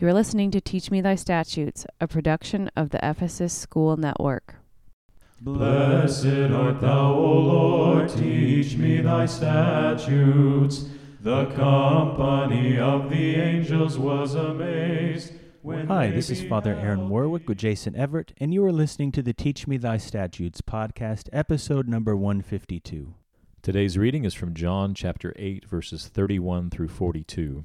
You're listening to Teach Me Thy Statutes, a production of the Ephesus School Network. Blessed art thou, O Lord, teach me thy statutes. The company of the angels was amazed. When Hi, this is Father Aaron Warwick with Jason Everett, and you are listening to the Teach Me Thy Statutes podcast, episode number 152. Today's reading is from John chapter 8, verses 31 through 42.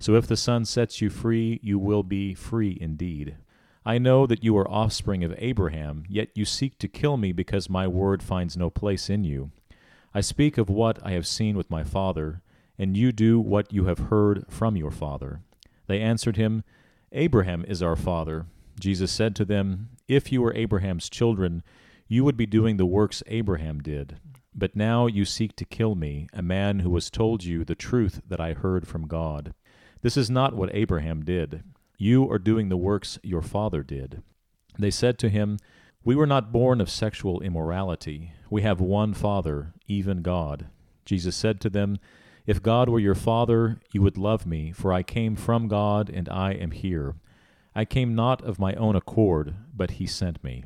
So if the Son sets you free, you will be free indeed. I know that you are offspring of Abraham, yet you seek to kill me because my word finds no place in you. I speak of what I have seen with my father, and you do what you have heard from your father. They answered him, Abraham is our father. Jesus said to them, If you were Abraham's children, you would be doing the works Abraham did. But now you seek to kill me, a man who has told you the truth that I heard from God. This is not what Abraham did. You are doing the works your father did. They said to him, We were not born of sexual immorality. We have one Father, even God. Jesus said to them, If God were your Father, you would love me, for I came from God, and I am here. I came not of my own accord, but he sent me.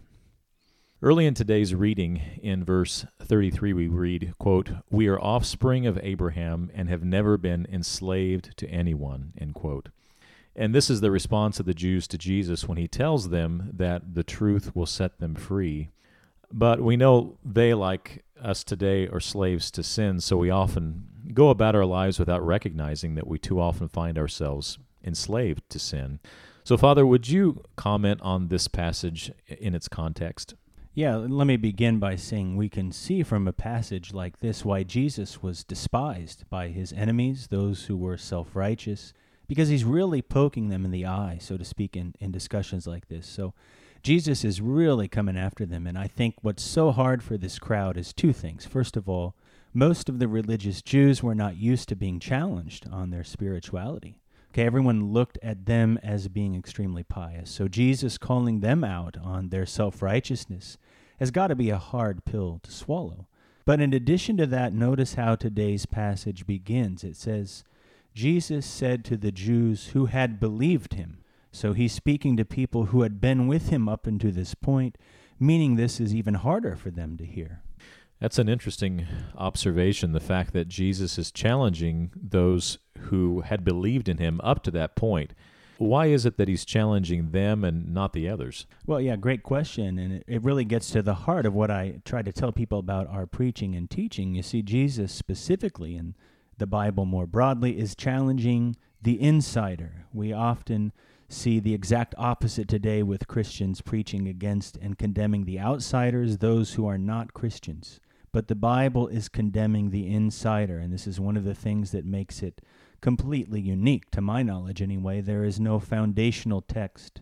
Early in today's reading, in verse 33, we read, quote, We are offspring of Abraham and have never been enslaved to anyone, end quote. And this is the response of the Jews to Jesus when he tells them that the truth will set them free. But we know they, like us today, are slaves to sin, so we often go about our lives without recognizing that we too often find ourselves enslaved to sin. So, Father, would you comment on this passage in its context? Yeah, let me begin by saying we can see from a passage like this why Jesus was despised by his enemies, those who were self righteous, because he's really poking them in the eye, so to speak, in, in discussions like this. So Jesus is really coming after them. And I think what's so hard for this crowd is two things. First of all, most of the religious Jews were not used to being challenged on their spirituality. Okay, everyone looked at them as being extremely pious. So Jesus calling them out on their self righteousness has got to be a hard pill to swallow. But in addition to that, notice how today's passage begins. It says, Jesus said to the Jews who had believed him. So he's speaking to people who had been with him up until this point, meaning this is even harder for them to hear. That's an interesting observation the fact that Jesus is challenging those who had believed in him up to that point. Why is it that he's challenging them and not the others? Well, yeah, great question. And it, really gets to the heart of what I try to tell people about our preaching and teaching. You see, Jesus specifically, and the Bible more broadly, is challenging the insider. We often see the exact opposite today with Christians preaching against and condemning the outsiders, those who are not Christians. But the Bible is condemning the insider, and this is one of the things that makes it completely unique, to my knowledge anyway. There is no foundational text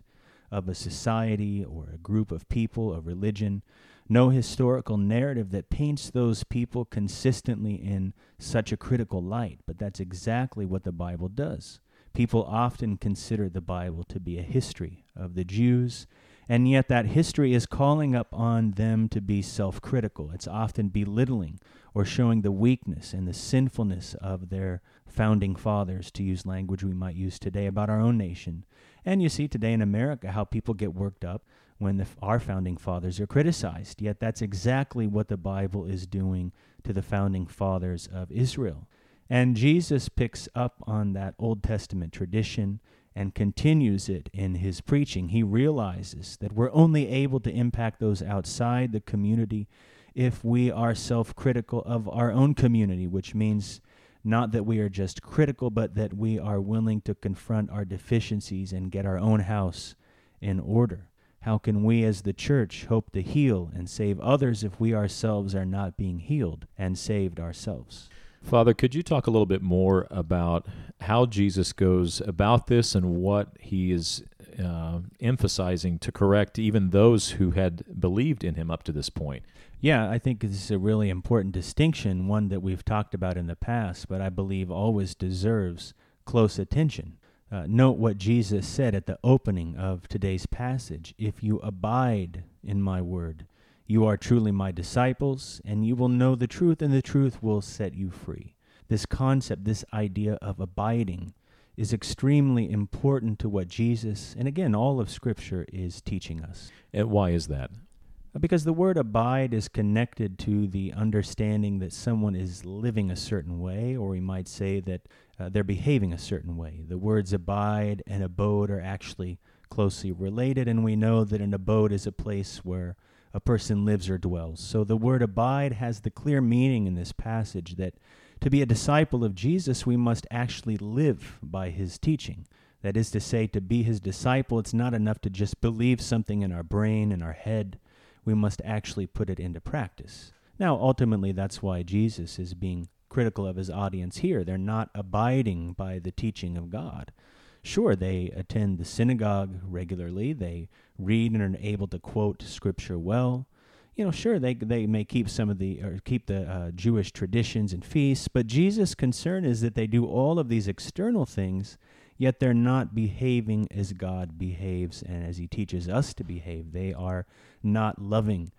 of a society or a group of people, a religion, no historical narrative that paints those people consistently in such a critical light. But that's exactly what the Bible does. People often consider the Bible to be a history of the Jews, and yet that history is calling up on them to be self critical. It's often belittling or showing the weakness and the sinfulness of their founding fathers, to use language we might use today about our own nation. And you see today in America how people get worked up when the, our founding fathers are criticized. Yet that's exactly what the Bible is doing to the founding fathers of Israel. And Jesus picks up on that Old Testament tradition and continues it in his preaching. He realizes that we're only able to impact those outside the community if we are self critical of our own community, which means not that we are just critical, but that we are willing to confront our deficiencies and get our own house in order. How can we as the church hope to heal and save others if we ourselves are not being healed and saved ourselves? Father, could you talk a little bit more about how Jesus goes about this and what he is uh, emphasizing to correct even those who had believed in him up to this point? Yeah, I think this is a really important distinction, one that we've talked about in the past, but I believe always deserves close attention. Uh, note what Jesus said at the opening of today's passage If you abide in my word, you are truly my disciples, and you will know the truth, and the truth will set you free. This concept, this idea of abiding, is extremely important to what Jesus, and again, all of Scripture, is teaching us. And why is that? Because the word abide is connected to the understanding that someone is living a certain way, or we might say that uh, they're behaving a certain way. The words abide and abode are actually closely related, and we know that an abode is a place where a person lives or dwells. So the word abide has the clear meaning in this passage that to be a disciple of Jesus, we must actually live by his teaching. That is to say, to be his disciple, it's not enough to just believe something in our brain, in our head. We must actually put it into practice. Now, ultimately, that's why Jesus is being critical of his audience here. They're not abiding by the teaching of God. Sure, they attend the synagogue regularly, they read and are able to quote scripture well. You know, sure, they, they may keep some of the, or keep the uh, Jewish traditions and feasts, but Jesus' concern is that they do all of these external things, yet they're not behaving as God behaves and as He teaches us to behave. They are not loving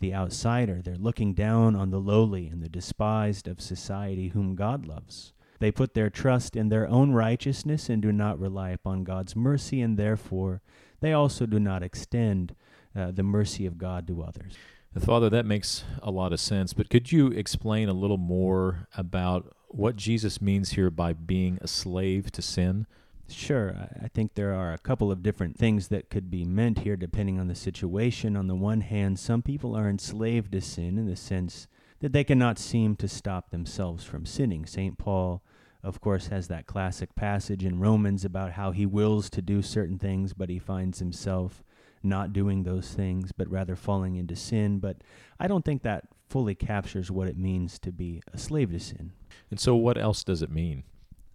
the outsider. They're looking down on the lowly and the despised of society whom God loves. They put their trust in their own righteousness and do not rely upon God's mercy, and therefore they also do not extend uh, the mercy of God to others. Father, that makes a lot of sense, but could you explain a little more about what Jesus means here by being a slave to sin? Sure. I think there are a couple of different things that could be meant here depending on the situation. On the one hand, some people are enslaved to sin in the sense that they cannot seem to stop themselves from sinning. St. Paul, of course, has that classic passage in Romans about how he wills to do certain things, but he finds himself not doing those things, but rather falling into sin. But I don't think that fully captures what it means to be a slave to sin. And so, what else does it mean?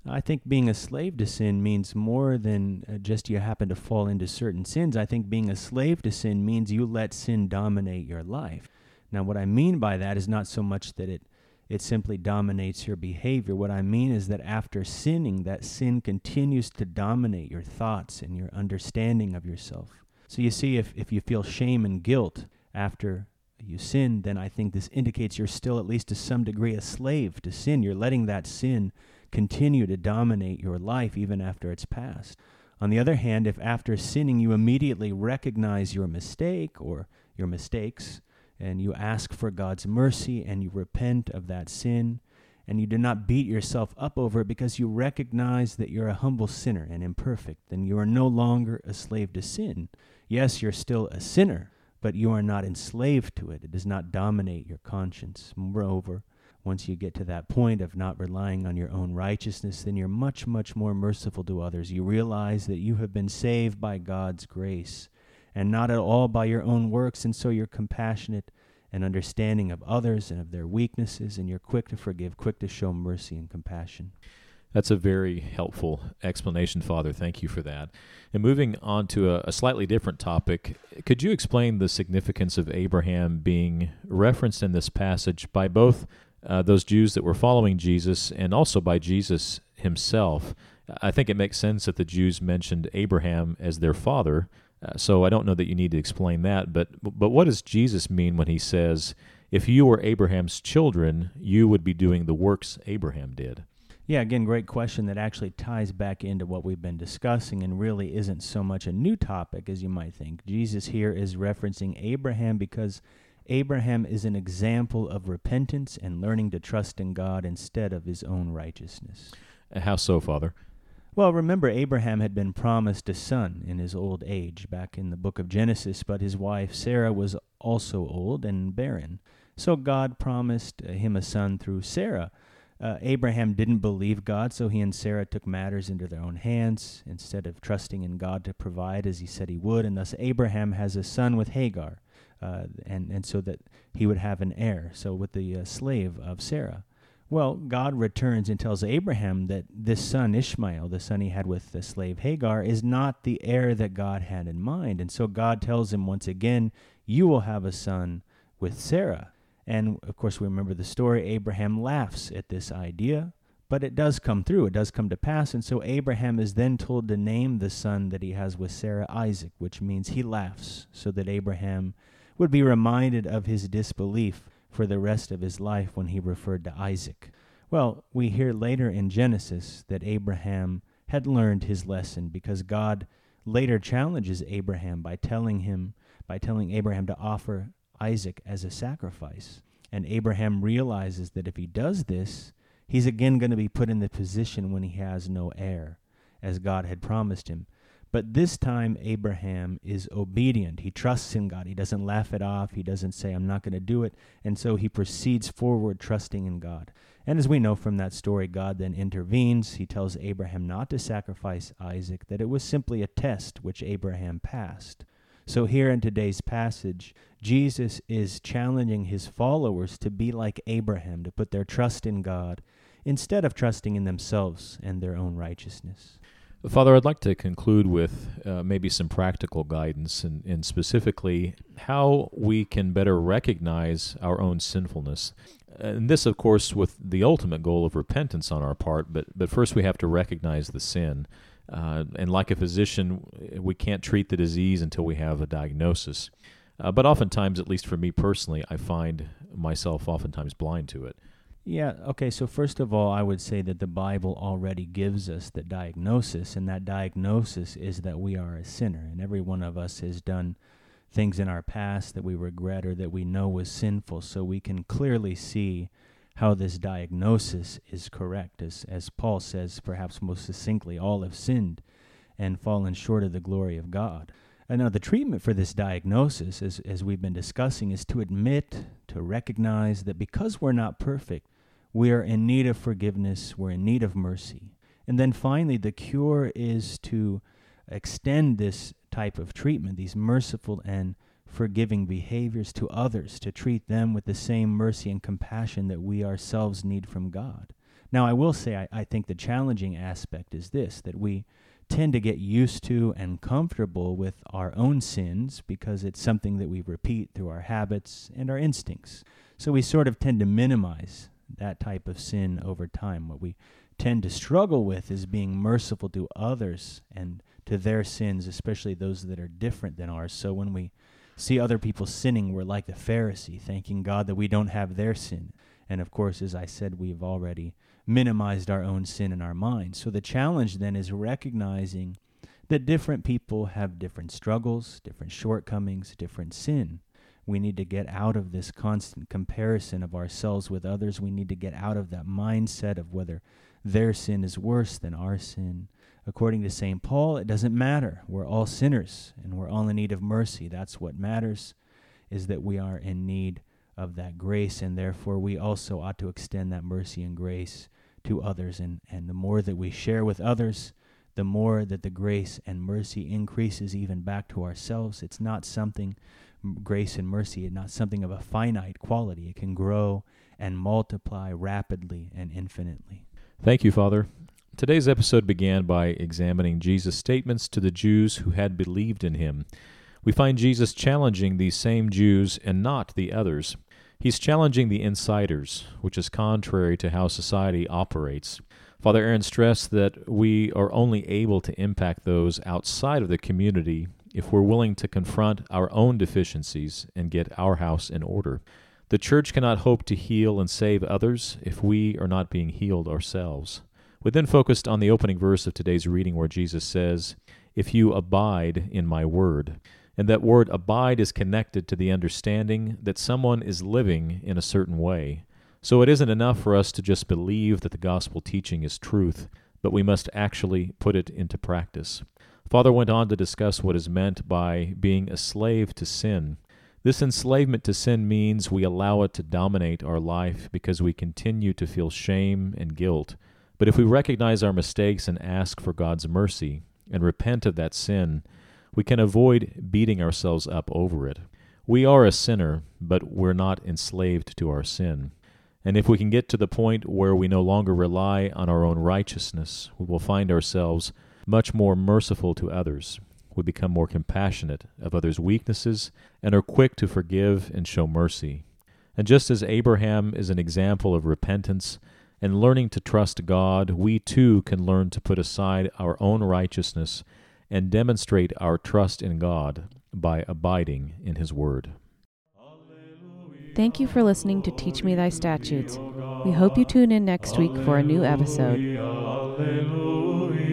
I think being a slave to sin means more than uh, just you happen to fall into certain sins. I think being a slave to sin means you let sin dominate your life. Now, what I mean by that is not so much that it it simply dominates your behavior. What I mean is that after sinning, that sin continues to dominate your thoughts and your understanding of yourself. So you see, if, if you feel shame and guilt after you sin, then I think this indicates you're still, at least to some degree, a slave to sin. You're letting that sin continue to dominate your life even after it's past. On the other hand, if after sinning you immediately recognize your mistake or your mistakes, and you ask for God's mercy and you repent of that sin, and you do not beat yourself up over it because you recognize that you're a humble sinner and imperfect, then you are no longer a slave to sin. Yes, you're still a sinner, but you are not enslaved to it. It does not dominate your conscience. Moreover, once you get to that point of not relying on your own righteousness, then you're much, much more merciful to others. You realize that you have been saved by God's grace and not at all by your own works, and so you're compassionate and understanding of others and of their weaknesses, and you're quick to forgive, quick to show mercy and compassion. That's a very helpful explanation, Father. Thank you for that. And moving on to a, a, slightly different topic, could you explain the significance of Abraham being referenced in this passage by both uh, those Jews that were following Jesus and also by Jesus himself. I think it makes sense that the Jews mentioned Abraham as their father. Uh, so I don't know that you need to explain that, but but what does Jesus mean when he says, "If you were Abraham's children, you would be doing the works Abraham did"? Yeah, again, great question that actually ties back into what we've been discussing and really isn't so much a new topic as you might think. Jesus here is referencing Abraham because Abraham is an example of repentance and learning to trust in God instead of his own righteousness. Uh, how so, Father? Well, remember, Abraham had been promised a son in his old age back in the book of Genesis, but his wife Sarah was also old and barren. So God promised him a son through Sarah. Uh, Abraham didn't believe God, so he and Sarah took matters into their own hands instead of trusting in God to provide as he said he would, and thus Abraham has a son with Hagar uh, and and so that he would have an heir. So with the uh, slave of Sarah. Well, God returns and tells Abraham that this son, Ishmael, the son he had with the slave Hagar, is not the heir that God had in mind. And so God tells him once again, You will have a son with Sarah. And of course, we remember the story. Abraham laughs at this idea, but it does come through. It does come to pass. And so Abraham is then told to name the son that he has with Sarah Isaac, which means he laughs, so that Abraham would be reminded of his disbelief for the rest of his life when he referred to Isaac. Well, we hear later in Genesis that Abraham had learned his lesson because God later challenges Abraham by telling him by telling Abraham to offer Isaac as a sacrifice. And Abraham realizes that if he does this, he's again going to be put in the position when he has no heir, as God had promised him. But this time, Abraham is obedient. He trusts in God. He doesn't laugh it off. He doesn't say, I'm not going to do it. And so he proceeds forward, trusting in God. And as we know from that story, God then intervenes. He tells Abraham not to sacrifice Isaac, that it was simply a test which Abraham passed. So, here in today's passage, Jesus is challenging his followers to be like Abraham, to put their trust in God instead of trusting in themselves and their own righteousness. Father, I'd like to conclude with uh, maybe some practical guidance and, and specifically how we can better recognize our own sinfulness. And this, of course, with the ultimate goal of repentance on our part, but, but first we have to recognize the sin. Uh, and like a physician, we can't treat the disease until we have a diagnosis. Uh, but oftentimes, at least for me personally, I find myself oftentimes blind to it. Yeah, okay, so first of all, I would say that the Bible already gives us the diagnosis, and that diagnosis is that we are a sinner, and every one of us has done things in our past that we regret or that we know was sinful, so we can clearly see how this diagnosis is correct. As, as Paul says, perhaps most succinctly, all have sinned and fallen short of the glory of God. And now, the treatment for this diagnosis, as, as we've been discussing, is to admit, to recognize that because we're not perfect, we are in need of forgiveness, we're in need of mercy. And then finally, the cure is to extend this type of treatment, these merciful and forgiving behaviors to others, to treat them with the same mercy and compassion that we ourselves need from God. Now, I will say, I, I think the challenging aspect is this that we tend to get used to and comfortable with our own sins because it's something that we repeat through our habits and our instincts. So we sort of tend to minimize that type of sin over time. What we tend to struggle with is being merciful to others and to their sins, especially those that are different than ours. So when we see other people sinning, we're like the Pharisee, thanking God that we don't have their sin. And of course, as I said, we've already minimized our own sin in our minds. So the challenge then is recognizing that different people have different struggles, different shortcomings, different sin. We need to get out of this constant comparison of ourselves with others. We need to get out of that mindset of whether their sin is worse than our sin. According to St. Paul, it doesn't matter. We're all sinners and we're all in need of mercy. That's what matters, is that we are in need of that grace, and therefore we also ought to extend that mercy and grace to others. And, and the more that we share with others, the more that the grace and mercy increases even back to ourselves. It's not something grace and mercy is not something of a finite quality. It can grow and multiply rapidly and infinitely. Thank you, Father. Today's episode began by examining Jesus' statements to the Jews who had believed in him. We find Jesus challenging these same Jews and not the others. He's challenging the insiders, which is contrary to how society operates. Father Aaron stressed that we are only able to impact those outside of the community if we're willing to confront our own deficiencies and get our house in order. The church cannot hope to heal and save others if we are not being healed ourselves. We then focused on the opening verse of today's reading where Jesus says, If you abide in my word. And that word abide is connected to the understanding that someone is living in a certain way. So it isn't enough for us to just believe that the gospel teaching is truth, but we must actually put it into practice. Father went on to discuss what is meant by being a slave to sin. This enslavement to sin means we allow it to dominate our life because we continue to feel shame and guilt. But if we recognize our mistakes and ask for God's mercy and repent of that sin, we can avoid beating ourselves up over it. We are a sinner, but we're not enslaved to our sin. And if we can get to the point where we no longer rely on our own righteousness, we will find ourselves much more merciful to others. We become more compassionate of others' weaknesses and are quick to forgive and show mercy. And just as Abraham is an example of repentance and learning to trust God, we too can learn to put aside our own righteousness and demonstrate our trust in God by abiding in His Word. Thank you for listening to Teach Me Thy Statutes. We hope you tune in next week for a new episode.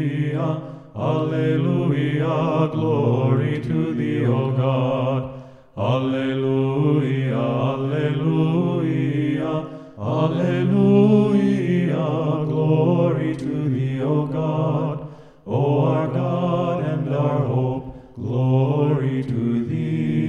Alleluia, Alleluia, glory to thee, O God. Alleluia, Alleluia, Alleluia, glory to thee, O God. O our God and our hope, glory to thee.